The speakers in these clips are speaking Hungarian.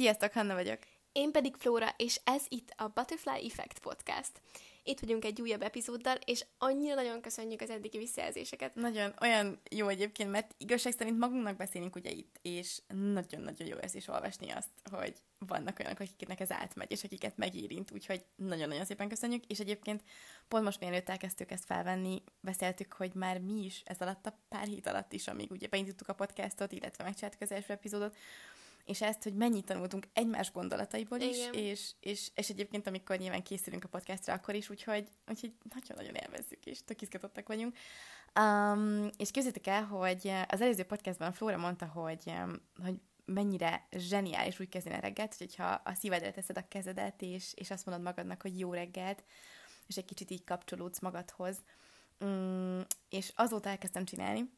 Sziasztok, Hanna vagyok. Én pedig Flóra, és ez itt a Butterfly Effect Podcast. Itt vagyunk egy újabb epizóddal, és annyira nagyon köszönjük az eddigi visszajelzéseket. Nagyon olyan jó egyébként, mert igazság szerint magunknak beszélünk ugye itt, és nagyon-nagyon jó érzés olvasni azt, hogy vannak olyanok, akiknek ez átmegy, és akiket megérint, úgyhogy nagyon-nagyon szépen köszönjük, és egyébként pont most mielőtt elkezdtük ezt felvenni, beszéltük, hogy már mi is ez alatt a pár hét alatt is, amíg ugye beindítottuk a podcastot, illetve megcsináltuk az első epizódot, és ezt, hogy mennyit tanultunk egymás gondolataiból is, és, és, és egyébként, amikor nyilván készülünk a podcastra, akkor is, úgyhogy, úgyhogy nagyon-nagyon élvezzük, és tök izgatottak vagyunk. Um, és képzeljétek el, hogy az előző podcastban Flóra mondta, hogy, um, hogy mennyire zseniális úgy kezdeni a reggelt, hogyha a szívedre teszed a kezedet, és, és azt mondod magadnak, hogy jó reggelt, és egy kicsit így kapcsolódsz magadhoz. Um, és azóta elkezdtem csinálni,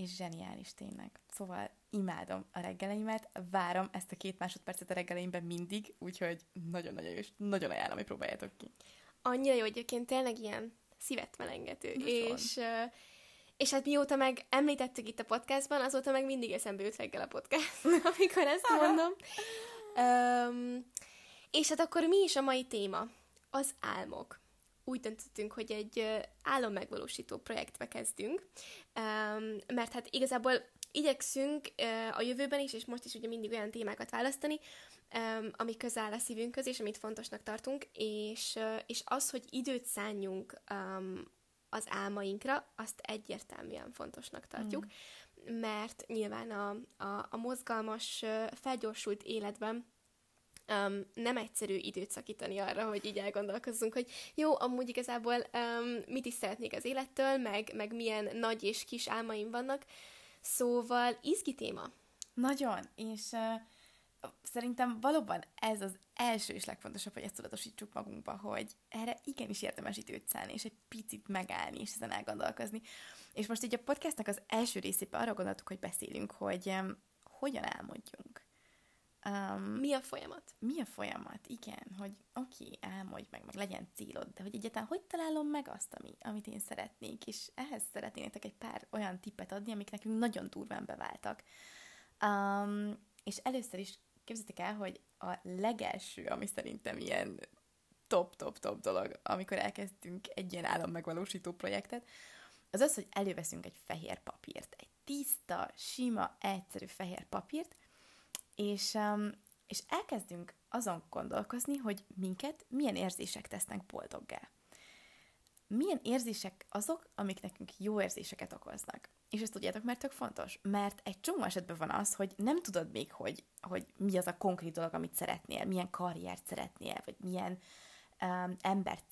és zseniális tényleg. Szóval imádom a reggeleimet, várom ezt a két másodpercet a reggeleimben mindig, úgyhogy nagyon-nagyon jó, és nagyon ajánlom, hogy próbáljátok ki. Annyira jó, egyébként tényleg ilyen szívet melengető. És, és hát mióta meg említettük itt a podcastban, azóta meg mindig eszembe jut reggel a podcast, amikor ezt mondom. um, és hát akkor mi is a mai téma? Az álmok úgy döntöttünk, hogy egy álommegvalósító projektbe kezdünk, mert hát igazából igyekszünk a jövőben is, és most is ugye mindig olyan témákat választani, ami közel a szívünkhöz, és amit fontosnak tartunk, és, és az, hogy időt szálljunk az álmainkra, azt egyértelműen fontosnak tartjuk, mm. mert nyilván a, a, a mozgalmas, felgyorsult életben um, nem egyszerű időt szakítani arra, hogy így elgondolkozzunk, hogy jó, amúgy igazából um, mit is szeretnék az élettől, meg, meg milyen nagy és kis álmaim vannak. Szóval izgi téma. Nagyon, és uh, szerintem valóban ez az első és legfontosabb, hogy ezt tudatosítsuk magunkba, hogy erre igenis érdemes időt szállni, és egy picit megállni, és ezen elgondolkozni. És most így a podcastnak az első részében arra gondoltuk, hogy beszélünk, hogy um, hogyan álmodjunk Um, mi a folyamat? Mi a folyamat? Igen, hogy oké, okay, álmodj meg, meg legyen célod, de hogy egyáltalán hogy találom meg azt, ami, amit én szeretnék, és ehhez szeretnétek egy pár olyan tippet adni, amik nekünk nagyon durván beváltak. Um, és először is képzeljétek el, hogy a legelső, ami szerintem ilyen top-top-top dolog, amikor elkezdtünk egy ilyen álommegvalósító projektet, az az, hogy előveszünk egy fehér papírt, egy tiszta, sima, egyszerű fehér papírt, és, és elkezdünk azon gondolkozni, hogy minket milyen érzések tesznek boldoggá. Milyen érzések azok, amik nekünk jó érzéseket okoznak. És ezt tudjátok, mert tök fontos. Mert egy csomó esetben van az, hogy nem tudod még, hogy, hogy mi az a konkrét dolog, amit szeretnél, milyen karriert szeretnél, vagy milyen um, embert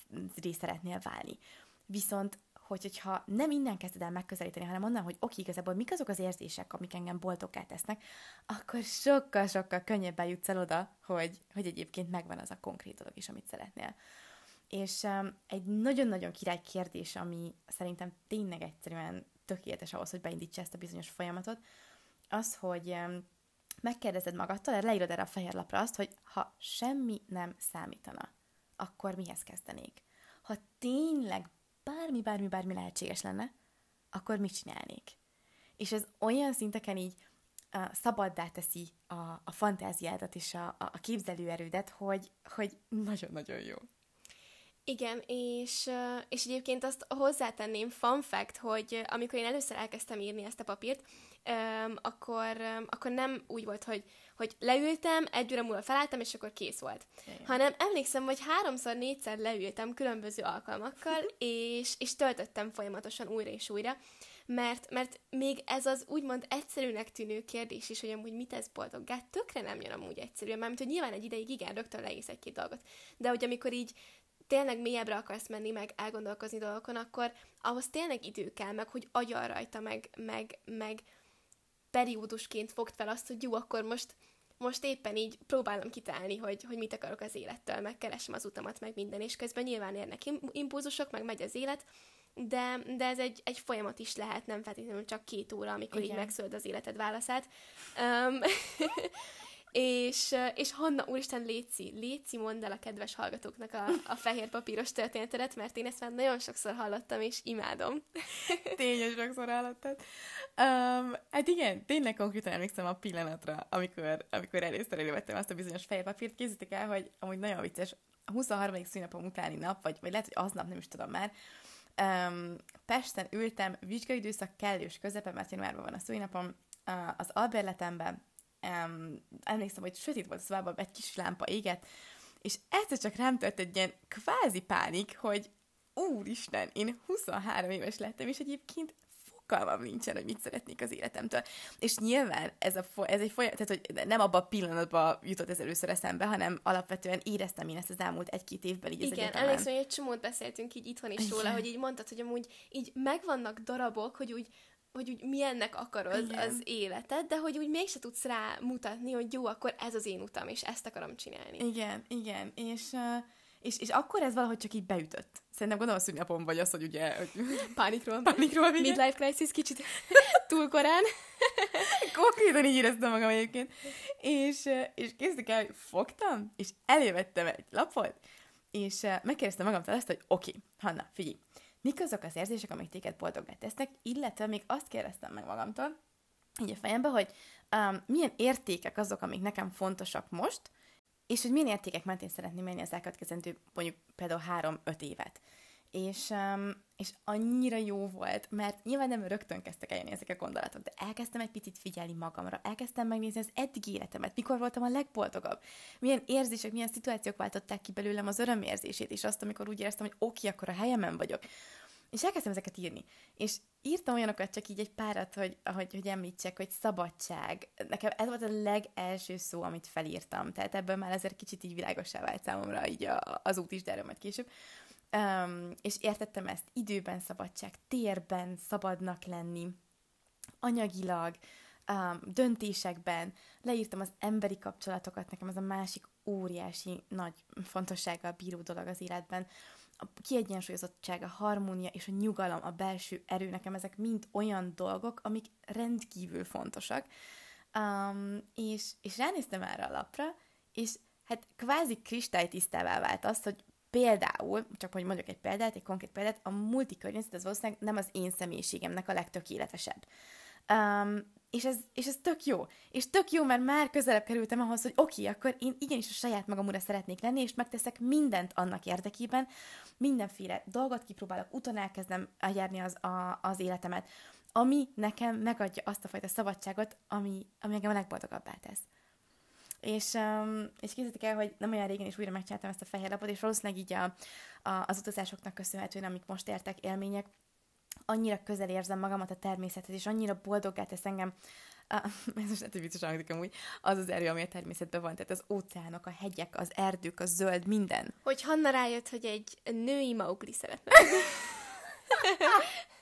szeretnél válni. Viszont hogy, hogyha nem innen kezded el megközelíteni, hanem onnan, hogy oké, igazából mik azok az érzések, amik engem boldoggá tesznek, akkor sokkal-sokkal könnyebben jutsz el oda, hogy, hogy egyébként megvan az a konkrét dolog is, amit szeretnél. És um, egy nagyon-nagyon király kérdés, ami szerintem tényleg egyszerűen tökéletes ahhoz, hogy beindítsa ezt a bizonyos folyamatot, az, hogy um, megkérdezed magadtól, leírod erre a fehér lapra azt, hogy ha semmi nem számítana, akkor mihez kezdenék? Ha tényleg bármi, bármi, bármi lehetséges lenne, akkor mit csinálnék? És ez olyan szinteken így uh, szabaddá teszi a, a fantáziádat és a, a képzelőerődet, hogy, hogy nagyon-nagyon jó. Igen, és, és egyébként azt hozzátenném, fun fact, hogy amikor én először elkezdtem írni ezt a papírt, akkor, akkor nem úgy volt, hogy, hogy leültem, egy óra múlva felálltam, és akkor kész volt. Igen. Hanem emlékszem, hogy háromszor, négyszer leültem különböző alkalmakkal, és, és töltöttem folyamatosan újra és újra, mert, mert még ez az úgymond egyszerűnek tűnő kérdés is, hogy amúgy mit tesz boldoggá, tökre nem jön amúgy egyszerűen, mert hogy nyilván egy ideig igen, rögtön leész egy-két dolgot. De hogy amikor így tényleg mélyebbre akarsz menni, meg elgondolkozni dolgokon, akkor ahhoz tényleg idő kell, meg hogy agyal rajta, meg, meg, meg periódusként fogd fel azt, hogy jó, akkor most, most éppen így próbálom kitálni, hogy, hogy mit akarok az élettől, meg keresem az utamat, meg minden, és közben nyilván érnek impulzusok, meg megy az élet, de, de ez egy, egy folyamat is lehet, nem feltétlenül csak két óra, amikor Igen. így megszöld az életed válaszát. Um, és, és Hanna, úristen, Léci, Léci, mondd el a kedves hallgatóknak a, a fehér papíros történetet, mert én ezt már nagyon sokszor hallottam, és imádom. Tényleg sokszor hallottad. Um, hát igen, tényleg konkrétan emlékszem a pillanatra, amikor, amikor először elővettem azt a bizonyos fehér papírt. Kézzétek el, hogy amúgy nagyon vicces, a 23. szülinapom utáni nap, vagy, vagy lehet, hogy aznap, nem is tudom már, um, Pesten ültem, vizsgaidőszak kellős közepe, mert januárban van a szülinapom, uh, az alberletemben, um, emlékszem, hogy sötét volt a szobában, egy kis lámpa éget, és egyszer csak rám tört egy ilyen kvázi pánik, hogy úristen, én 23 éves lettem, és egyébként fogalmam nincsen, hogy mit szeretnék az életemtől. És nyilván ez, a, ez egy folyamat, tehát hogy nem abban a pillanatban jutott ez először eszembe, hanem alapvetően éreztem én ezt az elmúlt egy-két évben így Igen, emlékszem, hogy egy csomót beszéltünk így itthon is róla, hogy így mondtad, hogy amúgy így megvannak darabok, hogy úgy hogy úgy milyennek akarod Igen. az életed, de hogy úgy mégse tudsz rá mutatni, hogy jó, akkor ez az én utam, és ezt akarom csinálni. Igen, igen, és, és, és akkor ez valahogy csak így beütött. Szerintem gondolom a szünnapom vagy az, hogy ugye... Hogy... Pánikról. Pánikról, igen. Midlife crisis kicsit túl korán. Konkrétan így éreztem magam egyébként. És, és készítek el, hogy fogtam, és elővettem egy lapot, és megkérdeztem magamtól ezt, hogy oké, okay, Hanna, figyelj, mik azok az érzések, amik téged boldoggá tesznek, illetve még azt kérdeztem meg magamtól, így a fejembe, hogy um, milyen értékek azok, amik nekem fontosak most, és hogy milyen értékek mentén szeretném menni az elkövetkezendő mondjuk például három-öt évet. És, és annyira jó volt, mert nyilván nem rögtön kezdtek eljönni ezek a gondolatok, de elkezdtem egy picit figyelni magamra, elkezdtem megnézni az eddigi életemet, mikor voltam a legboldogabb, milyen érzések, milyen szituációk váltották ki belőlem az örömérzését, és azt, amikor úgy éreztem, hogy oké, akkor a helyemen vagyok. És elkezdtem ezeket írni. És írtam olyanokat csak így egy párat, hogy, ahogy, hogy említsek, hogy szabadság. Nekem ez volt a legelső szó, amit felírtam. Tehát ebből már ezért kicsit így világosá vált számomra így a, az út is, de erről majd később. Um, és értettem ezt időben szabadság, térben szabadnak lenni, anyagilag, um, döntésekben, leírtam az emberi kapcsolatokat, nekem ez a másik óriási nagy fontossággal bíró dolog az életben, a kiegyensúlyozottság, a harmónia és a nyugalom, a belső erő, nekem ezek mind olyan dolgok, amik rendkívül fontosak. Um, és, és ránéztem erre a lapra, és hát kvázi kristálytisztává vált az, hogy például, csak hogy mondjuk egy példát, egy konkrét példát, a multikörnyezet az valószínűleg nem az én személyiségemnek a legtökéletesebb. Um, és ez, és ez tök jó. És tök jó, mert már közelebb kerültem ahhoz, hogy oké, okay, akkor én igenis a saját magamúra szeretnék lenni, és megteszek mindent annak érdekében, mindenféle dolgot kipróbálok, utána elkezdem járni az, a, az életemet, ami nekem megadja azt a fajta szabadságot, ami, ami engem a legboldogabbá tesz. És, um, és képzeljétek el, hogy nem olyan régen is újra megcsináltam ezt a fehér lapot, és valószínűleg így a, a, az utazásoknak köszönhetően, amik most értek élmények, annyira közel érzem magamat a természethez, és annyira boldoggá tesz engem, Uh, ez most lehet, hogy vicces hangzik amúgy, az az erő, ami a természetben van, tehát az óceánok, a hegyek, az erdők, a zöld, minden. Hogy Hanna rájött, hogy egy női Maugli szeretne.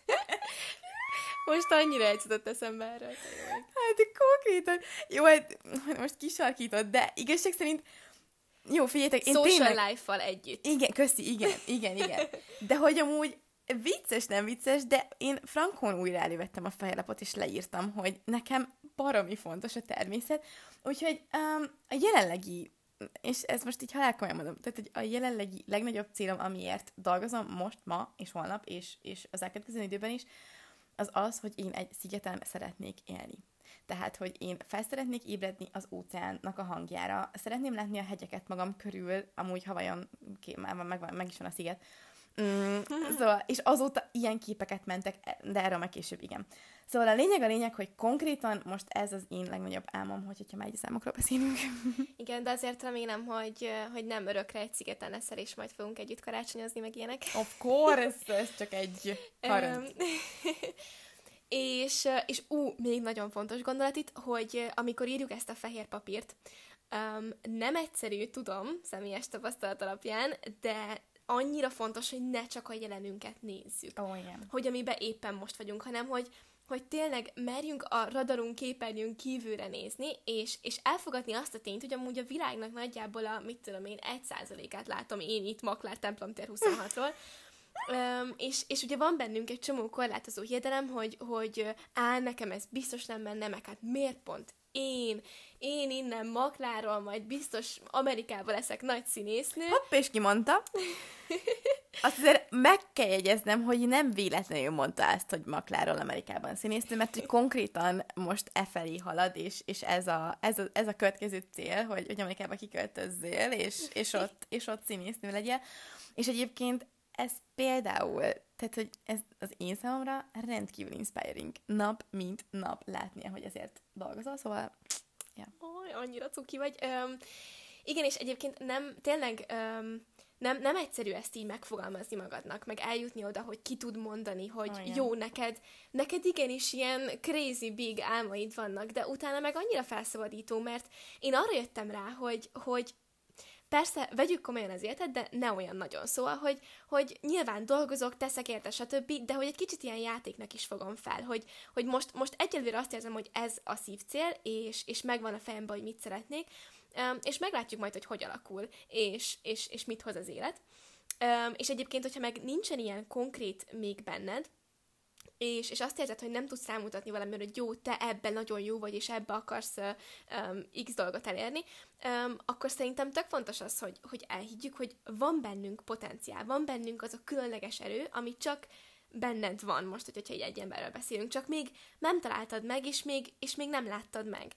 most annyira egy eszembe erről. Hát konkrétan, jó, hát most kisarkított, de igazság szerint jó, figyeljetek, én Social tényleg... life-val együtt. Igen, köszi, igen, igen, igen. De hogy amúgy vicces, nem vicces, de én frankon újra elővettem a fejlapot, és leírtam, hogy nekem baromi fontos a természet, úgyhogy um, a jelenlegi, és ez most így halálkomolyan mondom, tehát hogy a jelenlegi legnagyobb célom, amiért dolgozom most, ma és holnap, és, és az elkövetkező időben is, az az, hogy én egy szigeten szeretnék élni. Tehát, hogy én fel szeretnék ébredni az óceánnak a hangjára, szeretném látni a hegyeket magam körül, amúgy Havajon, már meg, meg is van a sziget, Mm, szóval, és azóta ilyen képeket mentek, de erről meg később, igen. Szóval a lényeg a lényeg, hogy konkrétan most ez az én legnagyobb álmom, hogy, hogyha már egy számokról beszélünk. Igen, de azért remélem, hogy, hogy nem örökre egy szigeten leszel, és majd fogunk együtt karácsonyozni, meg ilyenek. Of course, ez csak egy karant. és, és ú, még nagyon fontos gondolat itt, hogy amikor írjuk ezt a fehér papírt, um, nem egyszerű, tudom, személyes tapasztalat alapján, de annyira fontos, hogy ne csak a jelenünket nézzük. Oh, igen. Hogy amiben éppen most vagyunk, hanem hogy hogy tényleg merjünk a radarunk képernyőn kívülre nézni, és, és elfogadni azt a tényt, hogy amúgy a világnak nagyjából a, mit tudom én, egy százalékát látom én itt Maklár Templom tér 26-ról, Um, és, és ugye van bennünk egy csomó korlátozó hiedelem, hogy, hogy á, nekem ez biztos nem menne, meg hát miért pont én, én innen Makláról majd biztos Amerikában leszek nagy színésznő. Hopp, és ki mondta? Azt azért meg kell jegyeznem, hogy nem véletlenül mondta ezt, hogy Makláról Amerikában színésznő, mert hogy konkrétan most e felé halad, és, és ez, a, ez, a, ez a következő cél, hogy, hogy Amerikába kiköltözzél, és, és, ott, és ott színésznő legyél. És egyébként ez például, tehát, hogy ez az én számomra rendkívül inspiring. Nap, mint nap látnia, hogy ezért dolgozol, szóval, ja. Oly, annyira cuki vagy. Um, igen, és egyébként nem, tényleg um, nem, nem egyszerű ezt így megfogalmazni magadnak, meg eljutni oda, hogy ki tud mondani, hogy oh, jó, neked, neked igenis ilyen crazy big álmaid vannak, de utána meg annyira felszabadító, mert én arra jöttem rá, hogy, hogy Persze, vegyük komolyan az életet, de ne olyan nagyon. Szóval, hogy, hogy nyilván dolgozok, teszek érte, stb., de hogy egy kicsit ilyen játéknak is fogom fel, hogy, hogy most, most egyelőre azt érzem, hogy ez a szívcél, és, és megvan a fejemben, hogy mit szeretnék, és meglátjuk majd, hogy hogy alakul, és, és, és mit hoz az élet. És egyébként, hogyha meg nincsen ilyen konkrét még benned, és, és azt érzed, hogy nem tudsz rámutatni valamire, hogy jó, te ebben nagyon jó vagy, és ebbe akarsz um, x dolgot elérni, um, akkor szerintem tök fontos az, hogy, hogy elhiggyük, hogy van bennünk potenciál, van bennünk az a különleges erő, ami csak benned van most, hogyha egy, emberről beszélünk, csak még nem találtad meg, és még, és még nem láttad meg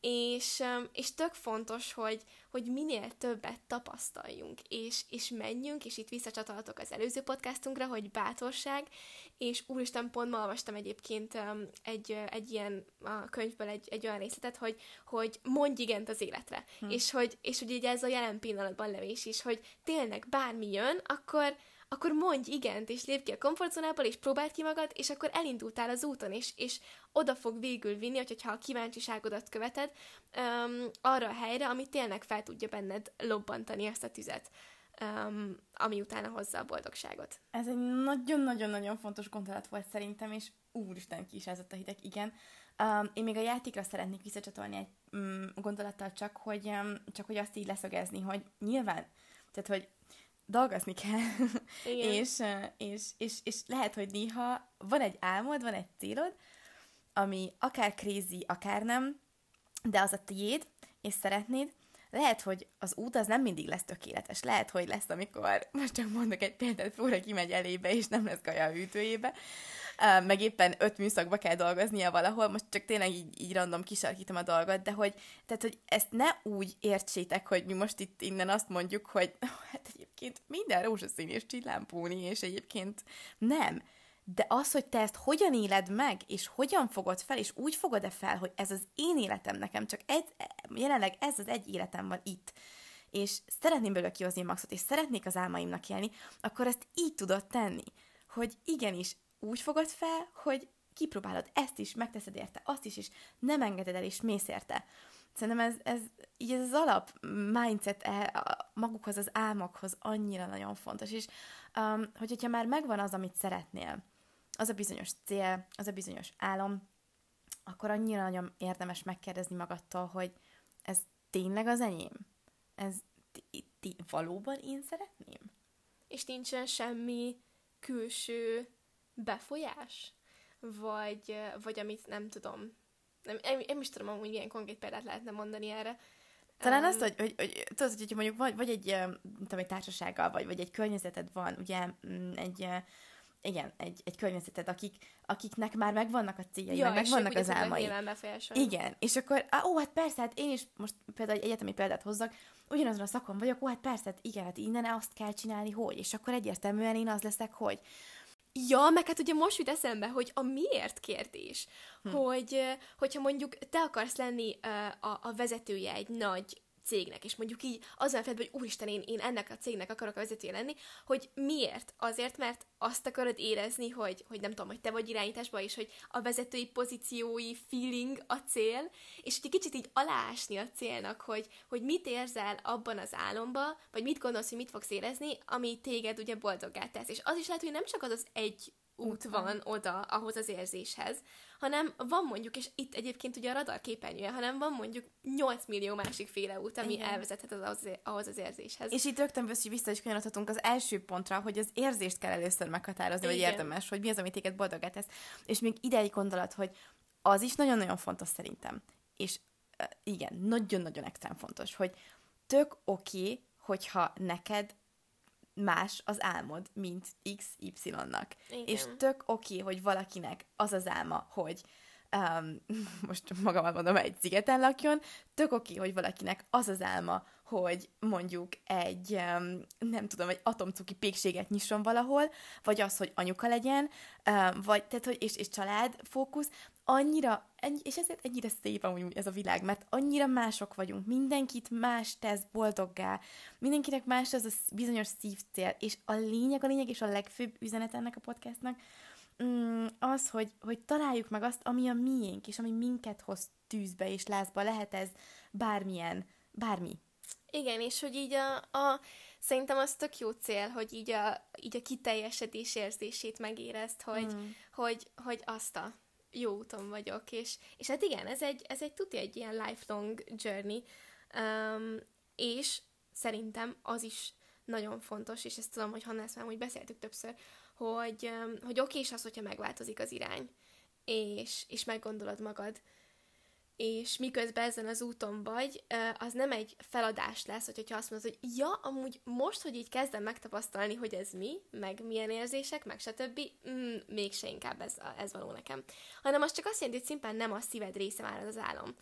és, és tök fontos, hogy, hogy minél többet tapasztaljunk, és, és menjünk, és itt visszacsatolhatok az előző podcastunkra, hogy bátorság, és úristen, pont ma olvastam egyébként egy, egy ilyen a könyvből egy, egy olyan részletet, hogy, hogy mondj igent az életre, hm. és hogy, és hogy így ez a jelen pillanatban levés is, hogy tényleg bármi jön, akkor, akkor mondj igent, és lépj ki a komfortzónából, és próbáld ki magad, és akkor elindultál az úton, és, és oda fog végül vinni, hogyha a kíváncsiságodat követed, um, arra a helyre, ami tényleg fel tudja benned lobbantani ezt a tüzet, um, ami utána hozza a boldogságot. Ez egy nagyon-nagyon-nagyon fontos gondolat volt szerintem, és úristen ki is a hitek, igen. Um, én még a játékra szeretnék visszacsatolni egy um, gondolattal csak, hogy, um, csak hogy azt így leszögezni, hogy nyilván, tehát hogy dolgozni kell, és, és, és, és lehet, hogy néha van egy álmod, van egy célod, ami akár crazy, akár nem, de az a tiéd, és szeretnéd, lehet, hogy az út az nem mindig lesz tökéletes. Lehet, hogy lesz, amikor, most csak mondok egy példát, Flóra kimegy elébe, és nem lesz kaja a hűtőjébe, meg éppen öt műszakba kell dolgoznia valahol, most csak tényleg így, így random kisarkítom a dolgot, de hogy, tehát, hogy ezt ne úgy értsétek, hogy mi most itt innen azt mondjuk, hogy hát egyébként minden rózsaszín és csillámpóni, és egyébként nem. De az, hogy te ezt hogyan éled meg, és hogyan fogod fel, és úgy fogod-e fel, hogy ez az én életem nekem, csak egy, jelenleg ez az egy életem van itt, és szeretném belőle kihozni maxot, és szeretnék az álmaimnak élni, akkor ezt így tudod tenni, hogy igenis, úgy fogod fel, hogy kipróbálod ezt is, megteszed érte azt is, és nem engeded el, és mész érte. Szerintem ez, ez így ez az alap mindset e, magukhoz, az álmokhoz annyira nagyon fontos, és um, hogy, hogyha már megvan az, amit szeretnél, az a bizonyos cél, az a bizonyos álom, akkor annyira nagyon érdemes megkérdezni magadtól, hogy ez tényleg az enyém? Ez ti, ti, valóban én szeretném? És nincsen semmi külső befolyás? Vagy, vagy amit nem tudom. Nem, én, én is tudom, hogy milyen konkrét példát lehetne mondani erre. Talán um, azt, hogy, hogy, hogy tudod, hogy mondjuk vagy, vagy egy, tudom, egy társasággal, vagy, vagy egy környezeted van, ugye mm, egy, igen, egy, egy környezeted, akik, akiknek már megvannak a céljai, ja, meg megvannak az álmai. Igen, és akkor, á, ó, hát persze, hát én is most például egy egyetemi példát hozzak, ugyanazon a szakon vagyok, ó, hát persze, hát igen, hát innen azt kell csinálni, hogy, és akkor egyértelműen én az leszek, hogy. Ja, meg hát ugye most jut eszembe, hogy a miért kérdés, hm. hogy hogyha mondjuk te akarsz lenni a, a vezetője egy nagy cégnek, és mondjuk így azzal fel, hogy úristen, én, én ennek a cégnek akarok a vezetője lenni, hogy miért? Azért, mert azt akarod érezni, hogy, hogy nem tudom, hogy te vagy irányításban, és hogy a vezetői pozíciói feeling a cél, és egy kicsit így aláásni a célnak, hogy, hogy mit érzel abban az álomba, vagy mit gondolsz, hogy mit fogsz érezni, ami téged ugye boldoggá tesz. És az is lehet, hogy nem csak az az egy út van oda, ahhoz az érzéshez, hanem van mondjuk, és itt egyébként ugye a radar képernyője, hanem van mondjuk 8 millió másik féle út, ami Igen. elvezethet az, ahhoz, ahhoz az érzéshez. És itt rögtön vissza is kanyarodhatunk az első pontra, hogy az érzést kell először meghatározni, Igen. vagy érdemes, hogy mi az, ami téged boldogát tesz. És még ideig gondolat, hogy az is nagyon-nagyon fontos szerintem. És igen, nagyon-nagyon extrém fontos, hogy tök oké, okay, hogyha neked más az álmod, mint XY-nak. És tök oké, okay, hogy valakinek az az álma, hogy um, most magamat mondom, egy szigeten lakjon, tök oké, okay, hogy valakinek az az álma, hogy mondjuk egy, um, nem tudom, egy atomcuki pékséget nyisson valahol, vagy az, hogy anyuka legyen, um, vagy, tehát, hogy, és, és család fókusz, annyira, és ezért ennyire szép amúgy ez a világ, mert annyira mások vagyunk, mindenkit más tesz boldoggá, mindenkinek más az a bizonyos szívcél, és a lényeg, a lényeg és a legfőbb üzenet ennek a podcastnak, mm, az, hogy, hogy találjuk meg azt, ami a miénk, és ami minket hoz tűzbe és lázba, lehet ez bármilyen, bármi. Igen, és hogy így a, a szerintem az tök jó cél, hogy így a, így a kiteljesedés érzését megérezt, hogy, mm. hogy, hogy azt a jó úton vagyok, és, és hát igen, ez egy, ez egy tuti egy ilyen lifelong journey, um, és szerintem az is nagyon fontos, és ezt tudom, hogy Hannász már úgy beszéltük többször, hogy, um, hogy oké is az, hogyha megváltozik az irány, és, és meggondolod magad, és miközben ezen az úton vagy, az nem egy feladás lesz, hogyha azt mondod, hogy ja, amúgy most, hogy így kezdem megtapasztalni, hogy ez mi, meg milyen érzések, meg stb., mm, mégse inkább ez, ez való nekem. Hanem az csak azt jelenti, hogy szimplán nem a szíved része már az álom.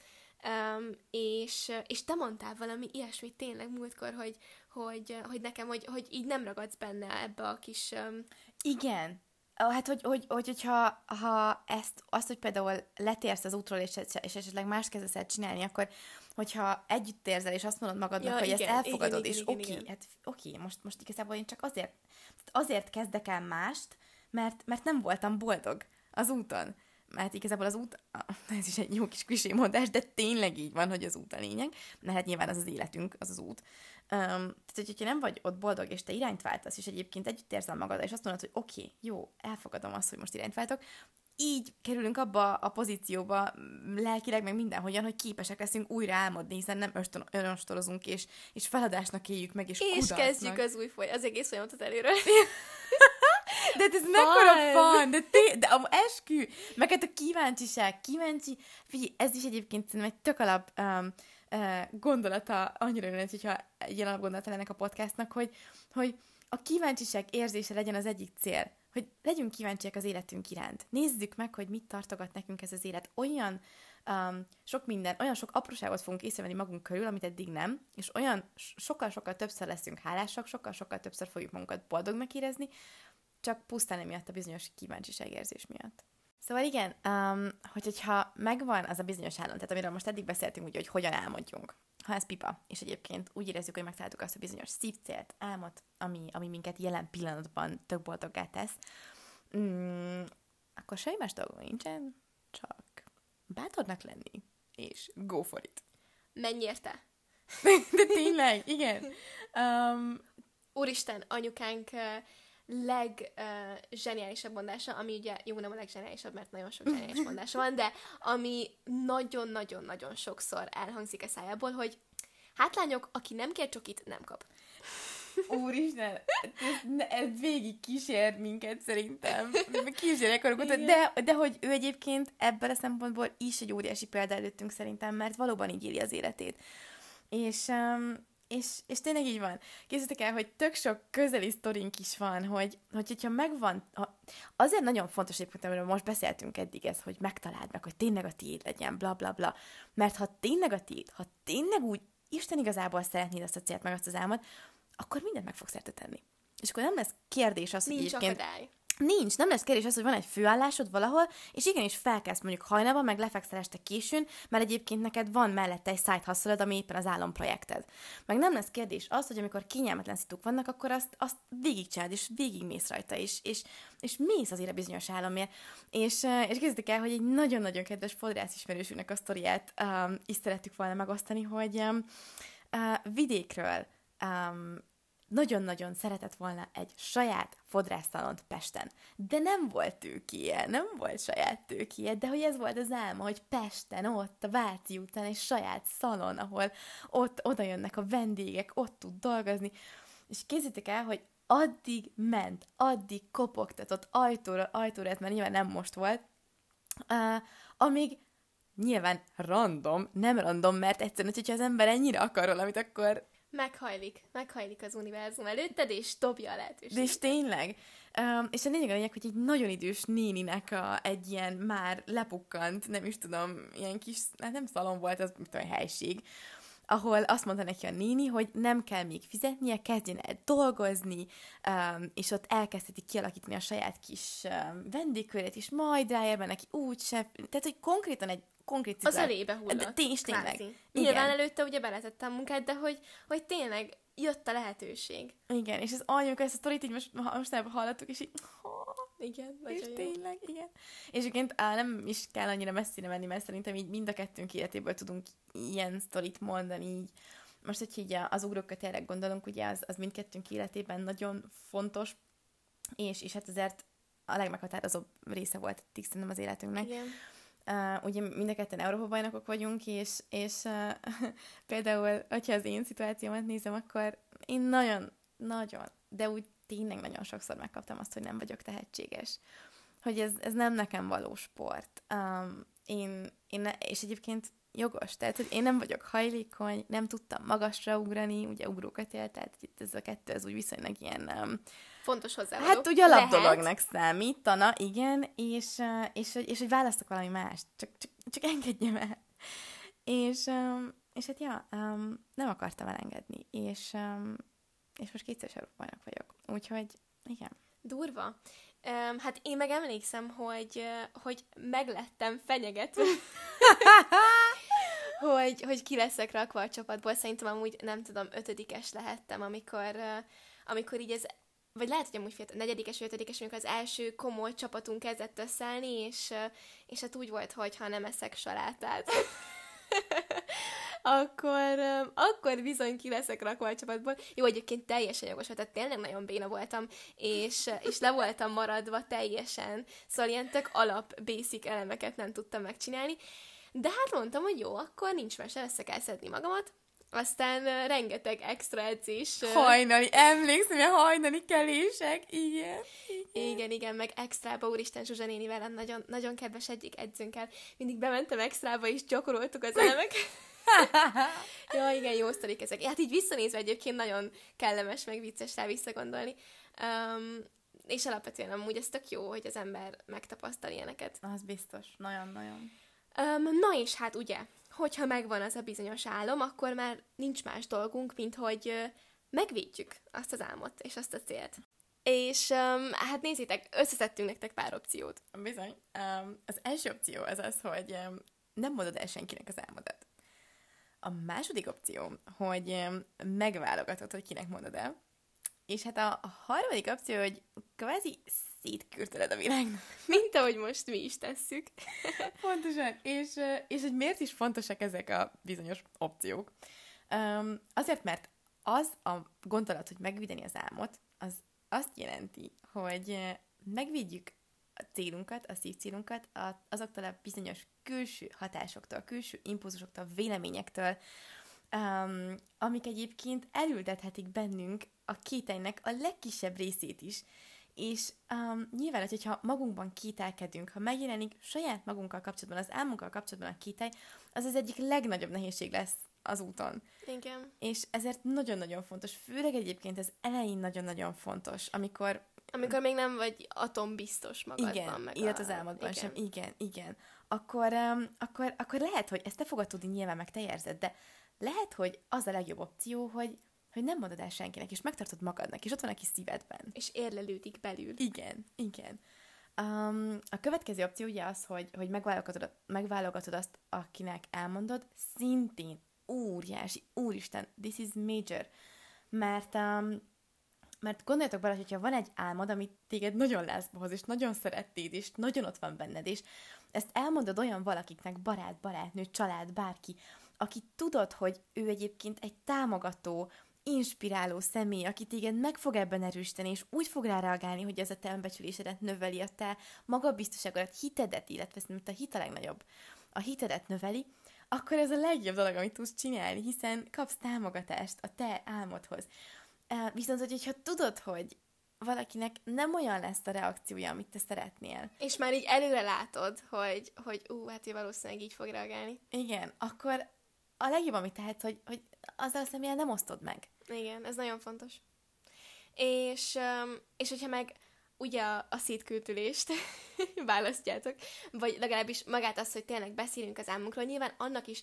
Um, és, és te mondtál valami ilyesmit tényleg múltkor, hogy, hogy, hogy nekem, hogy, hogy így nem ragadsz benne ebbe a kis... Um... Igen, Hát, hogy, hogy, hogy hogyha ha ezt, azt, hogy például letérsz az útról, és, és esetleg más kezdesz el csinálni, akkor hogyha együtt érzel, és azt mondod magadnak, ja, hogy igen, ezt elfogadod, igen, és oké, okay, hát oké, okay, most, most igazából én csak azért, azért kezdek el mást, mert, mert nem voltam boldog az úton. Mert igazából az út, ez is egy jó kis klisé mondás, de tényleg így van, hogy az út a lényeg, mert hát nyilván az az életünk, az az út. Um, tehát, hogyha nem vagy ott boldog, és te irányt váltasz, és egyébként együtt érzel magad, és azt mondod, hogy oké, okay, jó, elfogadom azt, hogy most irányt váltok, így kerülünk abba a pozícióba, lelkileg, meg mindenhogyan, hogy képesek leszünk újra álmodni, hiszen nem önstorozunk, és, és feladásnak éljük meg, és És kezdjük az új foly, az egész folyamatot előre. de hát ez mekkora fan, de, té- de a eskü, meg hát a kíváncsiság, kíváncsi, figyelj, ez is egyébként szerintem egy tök alap um, gondolata. Annyira jön, hogyha egy ilyen alapgondolata ennek a podcastnak, hogy, hogy a kíváncsiság érzése legyen az egyik cél, hogy legyünk kíváncsiak az életünk iránt. Nézzük meg, hogy mit tartogat nekünk ez az élet. Olyan um, sok minden, olyan sok apróságot fogunk észrevenni magunk körül, amit eddig nem, és olyan sokkal-sokkal többször leszünk hálásak, sokkal-sokkal többször fogjuk magunkat boldognak érezni, csak pusztán emiatt a bizonyos kíváncsiság érzés miatt. Szóval igen, um, hogy, hogyha megvan az a bizonyos állam, tehát amiről most eddig beszéltünk, úgy, hogy hogyan álmodjunk, ha ez pipa, és egyébként úgy érezzük, hogy megtaláltuk azt a bizonyos szívcélt, álmot, ami, ami minket jelen pillanatban tök boldoggá tesz, mm, akkor semmi más dolgunk nincsen, csak bátornak lenni, és go for it. Menj érte! De tényleg, igen. Um, Úristen, anyukánk legzseniálisabb uh, mondása, ami ugye, jó, nem a legzseniálisabb, mert nagyon sok zseniális mondása van, de ami nagyon-nagyon-nagyon sokszor elhangzik a szájából, hogy hát lányok, aki nem kér csokit, nem kap. Úristen, ez, ez végig kísér minket szerintem. Kísérek de, de, de hogy ő egyébként ebből a szempontból is egy óriási példa előttünk szerintem, mert valóban így éli az életét. És um, és, és tényleg így van. Készítek el, hogy tök sok közeli sztorink is van, hogy, hogy hogyha megvan, ha, azért nagyon fontos egyébként, amiről most beszéltünk eddig ez, hogy megtaláld meg, hogy tényleg a tiéd legyen, bla bla bla. Mert ha tényleg a tiéd, ha tényleg úgy Isten igazából szeretnéd azt a célt, meg azt az álmot, akkor mindent meg fogsz érte tenni. És akkor nem lesz kérdés az, Nincs hogy egyébként... Akadály. Nincs, nem lesz kérdés az, hogy van egy főállásod valahol, és igenis felkelsz mondjuk hajnalban, meg lefekszel este későn, mert egyébként neked van mellette egy side hustle ami éppen az álomprojekted. Meg nem lesz kérdés az, hogy amikor kényelmetlen szituk vannak, akkor azt, azt végigcsináld, és végigmész rajta, és, és, és mész azért a bizonyos álomért. És, és kezdjük el, hogy egy nagyon-nagyon kedves fodrász ismerősünknek a sztoriát um, is szerettük volna megosztani, hogy um, uh, vidékről um, nagyon-nagyon szeretett volna egy saját fodrásztalont Pesten. De nem volt tőkéje, nem volt saját tőkéje, de hogy ez volt az álma, hogy Pesten, ott a Váci után egy saját szalon, ahol ott oda jönnek a vendégek, ott tud dolgozni. És kézzétek el, hogy addig ment, addig kopogtatott ajtóra, ajtóra, már nyilván nem most volt, uh, amíg nyilván random, nem random, mert egyszerűen, hogyha az ember ennyire akar valamit, akkor meghajlik, meghajlik az univerzum előtted, és dobja a lehetőséget. De és tényleg. Um, és a lényeg a lényeg, hogy egy nagyon idős néninek a, egy ilyen már lepukkant, nem is tudom, ilyen kis, hát nem szalon volt, az mit tudom, helység, ahol azt mondta neki a néni, hogy nem kell még fizetnie, kezdjen el dolgozni, um, és ott elkezdheti kialakítani a saját kis um, vendégkörét, és majd ráér neki úgy se, tehát hogy konkrétan egy konkrét Az elébe hullott. De tény, tényleg. Nyilván előtte ugye beletette a munkát, de hogy, hogy tényleg jött a lehetőség. Igen, és az anyjuk ezt a sztorit így most, most hallottuk, és így... Igen, és jó. tényleg, igen. És egyébként á, nem is kell annyira messzire menni, mert szerintem így mind a kettőnk életéből tudunk ilyen sztorit mondani, így most, hogy így az ugrókat tényleg gondolunk, ugye az, az mindkettőnk életében nagyon fontos, és, és hát azért a legmeghatározóbb része volt szerintem az életünknek. Igen. Uh, ugye mind a ketten Európa bajnokok vagyunk, és, és uh, például, hogyha az én szituációmat nézem, akkor én nagyon, nagyon, de úgy tényleg nagyon sokszor megkaptam azt, hogy nem vagyok tehetséges. Hogy ez, ez nem nekem való sport. Um, én, én és egyébként jogos, tehát hogy én nem vagyok hajlékony, nem tudtam magasra ugrani, ugye ugrókat élt, tehát itt ez a kettő, ez úgy viszonylag ilyen um, fontos hozzá. Hát ugye alapdolognak számítana, igen, és, és, és, és hogy választok valami mást, csak, csak, csak engedjem el. És, és hát ja, nem akartam elengedni, és, és most kétszeres bajnok vagyok. Úgyhogy igen. Durva. Um, hát én meg emlékszem, hogy, hogy meglettem fenyegetve, hogy, hogy ki leszek rakva a csapatból. Szerintem amúgy, nem tudom, ötödikes lehettem, amikor, amikor így ez vagy lehet, hogy amúgy fiatal, negyedikes, ötödikes, amikor az első komoly csapatunk kezdett összeállni, és, és hát úgy volt, hogy ha nem eszek salátát, akkor, akkor bizony ki leszek rakva a csapatból. Jó, egyébként teljesen jogos volt, tehát tényleg nagyon béna voltam, és, és le voltam maradva teljesen, szóval ilyen tök alap, basic elemeket nem tudtam megcsinálni, de hát mondtam, hogy jó, akkor nincs mese, össze kell szedni magamat, aztán rengeteg extra edzés. Hajnali, emlékszem, a hajnali kelések, igen. Igen, igen, igen meg extrába, úristen Zsuzsa néni velem nagyon, nagyon kedves egyik edzőnkkel. Mindig bementem extrába, és gyakoroltuk az elemeket. ja, igen, jó sztorik ezek. Hát így visszanézve egyébként nagyon kellemes, meg vicces rá visszagondolni. Um, és alapvetően amúgy ez tök jó, hogy az ember megtapasztal ilyeneket. Az biztos, nagyon-nagyon. Um, na és hát ugye, hogyha megvan az a bizonyos álom, akkor már nincs más dolgunk, mint hogy megvédjük azt az álmot és azt a célt. És um, hát nézzétek, összeszedtünk nektek pár opciót. Bizony. Um, az első opció az az, hogy um, nem mondod el senkinek az álmodat. A második opció, hogy um, megválogatod, hogy kinek mondod el. És hát a, harmadik opció, hogy kvázi szétkürteled a világnak. Mint ahogy most mi is tesszük. Pontosan. És, és hogy miért is fontosak ezek a bizonyos opciók? Um, azért, mert az a gondolat, hogy megvédeni az álmot, az azt jelenti, hogy megvédjük a célunkat, a szívcélunkat azoktól a bizonyos külső hatásoktól, külső impulzusoktól, véleményektől, um, amik egyébként elültethetik bennünk a kételynek a legkisebb részét is, és um, nyilván, hogyha magunkban kételkedünk, ha megjelenik saját magunkkal kapcsolatban, az álmunkkal kapcsolatban a kételj, az az egyik legnagyobb nehézség lesz az úton. Igen. És ezért nagyon-nagyon fontos, főleg egyébként ez elején nagyon-nagyon fontos, amikor... Amikor még nem vagy atombiztos magadban. Igen, meg illetve az álmodban igen. sem. Igen, igen. Akkor, um, akkor, akkor lehet, hogy ezt te fogod tudni nyilván, meg te érzed, de lehet, hogy az a legjobb opció, hogy hogy nem mondod el senkinek, és megtartod magadnak, és ott van a kis szívedben. És érlelődik belül. Igen, igen. Um, a következő opció ugye az, hogy, hogy megválogatod, megválogatod azt, akinek elmondod, szintén óriási, úristen, this is major, mert um, mert gondoljatok bele, hogyha van egy álmod, amit téged nagyon leszbe hoz, és nagyon szerettéd, és nagyon ott van benned, és ezt elmondod olyan valakiknek, barát, barátnő, család, bárki, aki tudod, hogy ő egyébként egy támogató, inspiráló személy, aki téged meg fog ebben erősíteni, és úgy fog rá reagálni, hogy ez a te önbecsülésedet növeli, a te magabiztosságodat, hitedet, illetve szerintem a hit a legnagyobb, a hitedet növeli, akkor ez a legjobb dolog, amit tudsz csinálni, hiszen kapsz támogatást a te álmodhoz. Viszont, hogyha tudod, hogy valakinek nem olyan lesz a reakciója, amit te szeretnél. És már így előre látod, hogy, hogy ú, hát ő valószínűleg így fog reagálni. Igen, akkor a legjobb, amit tehetsz, hogy, hogy azzal a személyen nem osztod meg. Igen, ez nagyon fontos. És, és hogyha meg ugye a, a szétkültülést választjátok, vagy legalábbis magát azt, hogy tényleg beszélünk az álmunkról, nyilván annak is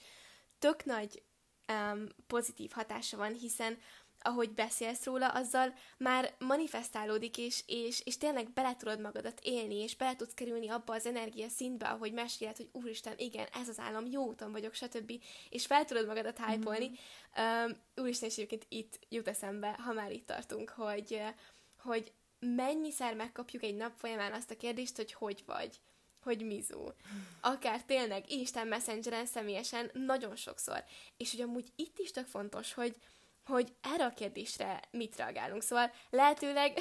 tök nagy um, pozitív hatása van, hiszen ahogy beszélsz róla, azzal már manifestálódik, és, és, és tényleg bele tudod magadat élni, és bele tudsz kerülni abba az energia szintbe, ahogy meséled, hogy úristen, igen, ez az állam, jó úton vagyok, stb. És fel tudod magadat hype-olni. Mm-hmm. Um, úristen, és egyébként itt jut eszembe, ha már itt tartunk, hogy, hogy mennyiszer megkapjuk egy nap folyamán azt a kérdést, hogy hogy vagy hogy mizu. Akár tényleg Isten Messengeren személyesen nagyon sokszor. És hogy amúgy itt is tök fontos, hogy, hogy erre a kérdésre mit reagálunk. Szóval lehetőleg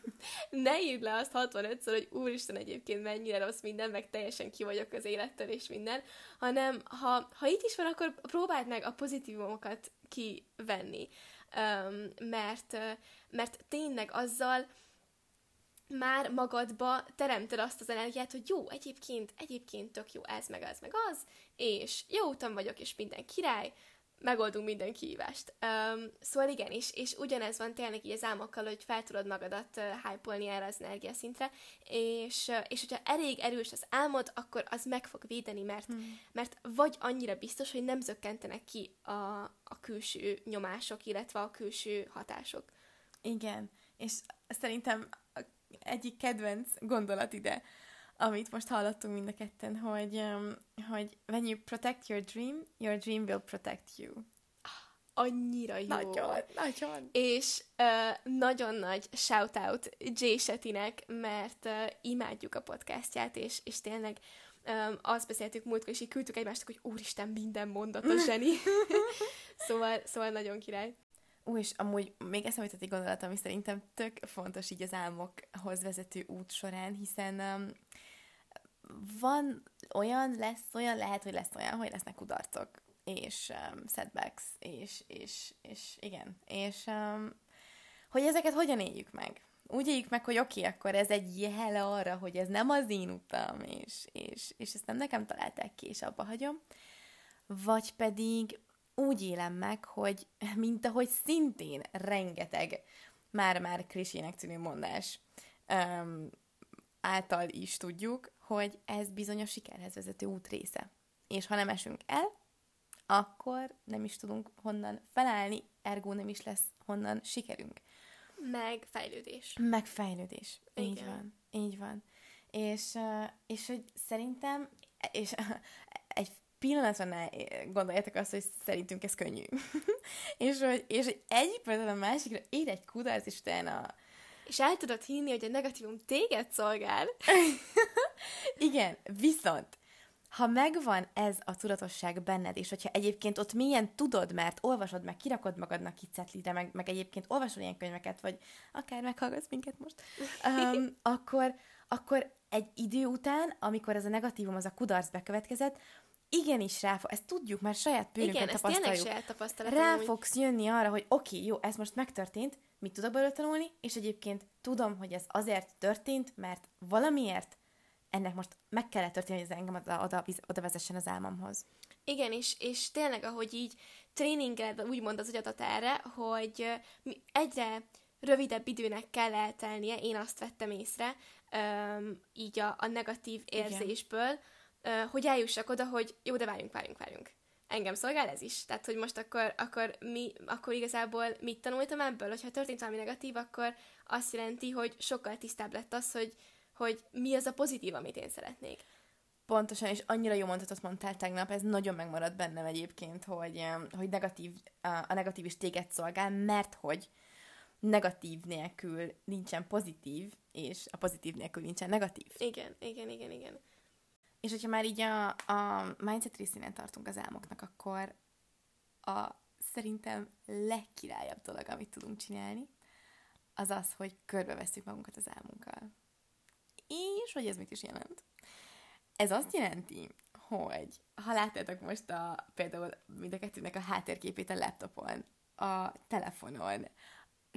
ne írd le azt 65-szor, hogy úristen egyébként mennyire rossz minden, meg teljesen ki vagyok az élettel és minden, hanem ha, ha itt is van, akkor próbáld meg a pozitívumokat kivenni. Um, mert, mert tényleg azzal már magadba teremted azt az energiát, hogy jó, egyébként, egyébként tök jó ez, meg az, meg az, és jó úton vagyok, és minden király, megoldunk minden kihívást. Um, szóval igen, és, és ugyanez van tényleg így az álmokkal, hogy fel tudod magadat hype erre az energiaszintre, és, és hogyha elég erős az álmod, akkor az meg fog védeni, mert, hmm. mert vagy annyira biztos, hogy nem zökkentenek ki a, a külső nyomások, illetve a külső hatások. Igen, és szerintem egyik kedvenc gondolat ide, amit most hallottunk mind a ketten, hogy, um, hogy when you protect your dream, your dream will protect you. Annyira jó. Nagyon, nagyon. És uh, nagyon nagy shout-out Jay Shettynek, mert uh, imádjuk a podcastját, és, és tényleg um, azt beszéltük múltkor, és így küldtük egymástak, hogy úristen, minden mondat a zseni. szóval, szóval nagyon király. Ú, és amúgy még eszembe jutott egy gondolat, ami szerintem tök fontos így az álmokhoz vezető út során, hiszen um, van olyan, lesz olyan, lehet, hogy lesz olyan, hogy lesznek kudarcok, és um, setbacks, és, és, és igen, és um, hogy ezeket hogyan éljük meg? Úgy éljük meg, hogy oké, okay, akkor ez egy jele arra, hogy ez nem az én utam, és, és, és ezt nem nekem találták ki, és abba hagyom. Vagy pedig úgy élem meg, hogy mint ahogy szintén rengeteg már-már klisének tűnő mondás um, által is tudjuk, hogy ez bizonyos sikerhez vezető út része. És ha nem esünk el, akkor nem is tudunk honnan felállni, ergo nem is lesz honnan sikerünk. Meg fejlődés. Meg fejlődés. Igen. Így van. Így van. És, és hogy szerintem, és egy pillanatra ne gondoljátok azt, hogy szerintünk ez könnyű. és, hogy, és hogy egyik pillanatban a másikra ér egy kudarc, és utána és el tudod hinni, hogy a negatívum téged szolgál. Igen, viszont ha megvan ez a tudatosság benned, és hogyha egyébként ott milyen tudod, mert olvasod, meg kirakod magadnak kicetlire, meg, meg egyébként olvasol ilyen könyveket, vagy akár meghallgatsz minket most, um, akkor, akkor egy idő után, amikor ez a negatívum, az a kudarc bekövetkezett, igenis rá fog, ezt tudjuk, mert saját bőrünkön tapasztaljuk. saját tapasztalat. Rá úgy. fogsz jönni arra, hogy oké, okay, jó, ez most megtörtént, mit tudok belőle tanulni, és egyébként tudom, hogy ez azért történt, mert valamiért ennek most meg kellett történni, hogy ez engem oda, oda, oda vezessen az álmomhoz. Igen, és, és tényleg, ahogy így tréninged úgymond az agyadat erre, hogy egyre rövidebb időnek kell eltelnie, én azt vettem észre, így a, a negatív érzésből, Igen hogy eljussak oda, hogy jó, de várjunk, várjunk, várjunk. Engem szolgál ez is. Tehát, hogy most akkor, akkor, mi, akkor igazából mit tanultam ebből? Hogyha történt valami negatív, akkor azt jelenti, hogy sokkal tisztább lett az, hogy, hogy mi az a pozitív, amit én szeretnék. Pontosan, és annyira jó mondatot mondtál tegnap, ez nagyon megmaradt bennem egyébként, hogy, hogy negatív, a negatív is téged szolgál, mert hogy negatív nélkül nincsen pozitív, és a pozitív nélkül nincsen negatív. Igen, igen, igen, igen. És hogyha már így a, a mindset részénél tartunk az álmoknak, akkor a szerintem legkirályabb dolog, amit tudunk csinálni, az az, hogy körbeveszünk magunkat az álmunkkal. És hogy ez mit is jelent? Ez azt jelenti, hogy ha láttátok most a, például mind a kettőnek a háttérképét a laptopon, a telefonon,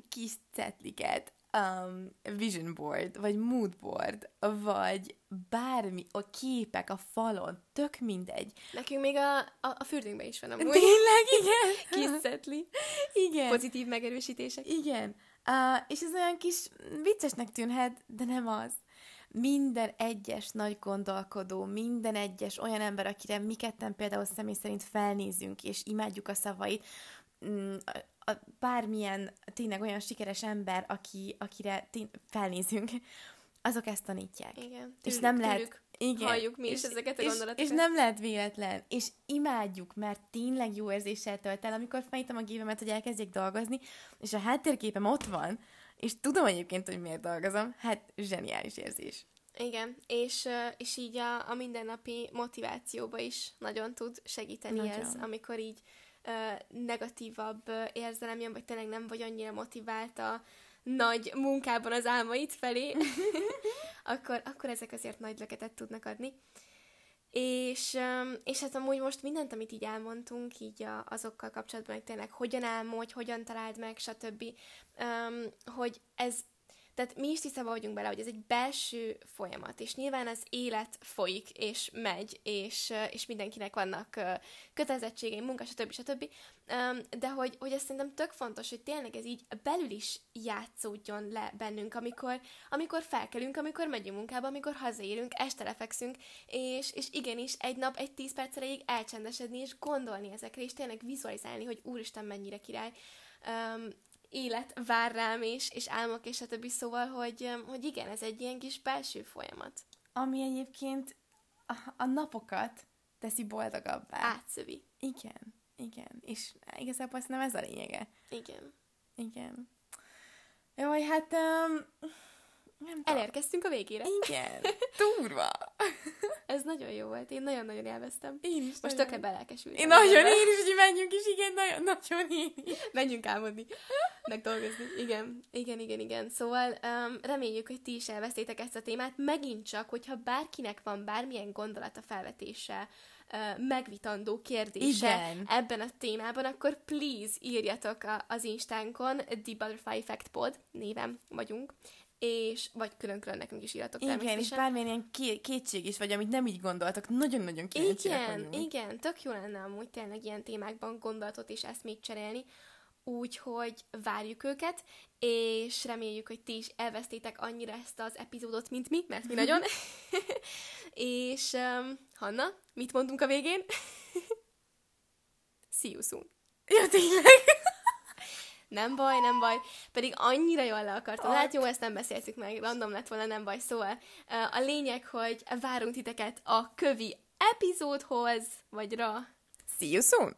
kis cetliket, um, vision board, vagy mood board, vagy bármi, a képek a falon, tök mindegy. Nekünk még a, a, a fürdőnkben is van amúgy. Tényleg, igen. Kis cetli. Igen. Pozitív megerősítések. Igen. Uh, és ez olyan kis viccesnek tűnhet, de nem az. Minden egyes nagy gondolkodó, minden egyes olyan ember, akire mi ketten például személy szerint felnézünk, és imádjuk a szavait, mm, a, bármilyen tényleg olyan sikeres ember, aki, akire tény, felnézünk, azok ezt tanítják. Igen. és nem lehet... Igen. Halljuk mi is ezeket a és, gondolatokat. És nem lehet véletlen. És imádjuk, mert tényleg jó érzéssel tölt el, amikor felnyitom a gépemet, hogy elkezdjek dolgozni, és a háttérképem ott van, és tudom egyébként, hogy miért dolgozom, hát zseniális érzés. Igen, és, és így a, a mindennapi motivációba is nagyon tud segíteni nagyon. ez, amikor így uh, negatívabb érzelem jön, vagy tényleg nem vagy annyira motivált a nagy munkában az álmaid felé, akkor, akkor ezek azért nagy löketet tudnak adni. És, és hát amúgy most mindent, amit így elmondtunk, így a, azokkal kapcsolatban, hogy tényleg hogyan álmodj, hogyan találd meg, stb., um, hogy ez tehát mi is tisztában vagyunk bele, hogy ez egy belső folyamat, és nyilván az élet folyik, és megy, és, és mindenkinek vannak kötelezettségei, munka, stb. stb. De hogy, hogy ez szerintem tök fontos, hogy tényleg ez így belül is játszódjon le bennünk, amikor, amikor felkelünk, amikor megyünk munkába, amikor hazaérünk, este lefekszünk, és, és igenis egy nap, egy tíz perc erejéig elcsendesedni, és gondolni ezekre, és tényleg vizualizálni, hogy úristen mennyire király. Élet vár rám, és, és álmok, és a többi, szóval, hogy, hogy igen, ez egy ilyen kis belső folyamat. Ami egyébként a, a napokat teszi boldogabbá. Átszövi. Igen, igen. És igazából azt nem ez a lényege. Igen. Igen. Jaj, hát um, nem Elérkeztünk a végére. Igen. Túrva. Ez nagyon jó volt. Én nagyon-nagyon élveztem. Én is. Most tökre belelkesültem. Én nagyon, én is, hogy menjünk is, igen, nagyon-nagyon én is. Menjünk álmodni, meg dolgozni. Igen, igen, igen, igen. Szóval um, reméljük, hogy ti is elvesztétek ezt a témát. Megint csak, hogyha bárkinek van bármilyen gondolata felvetése, megvitandó kérdése Igen. ebben a témában, akkor please írjatok a, az Instánkon, The Butterfly Effect Pod névem vagyunk, és vagy külön-külön nekünk is írhatok Igen, és bármilyen ilyen kétség is, vagy amit nem így gondoltak, nagyon-nagyon kíváncsiak Igen, vagyunk. igen, tök jó lenne amúgy tényleg ilyen témákban gondolatot és ezt még cserélni, úgyhogy várjuk őket, és reméljük, hogy ti is elvesztétek annyira ezt az epizódot, mint mi, mert mi nagyon. és um, Hanna, mit mondunk a végén? See you soon. Ja, tényleg? Nem baj, nem baj, pedig annyira jól le akartam. Hát jó, ezt nem beszéltük meg, random lett volna, nem baj. Szóval a lényeg, hogy várunk titeket a kövi epizódhoz, vagy ra. See you soon!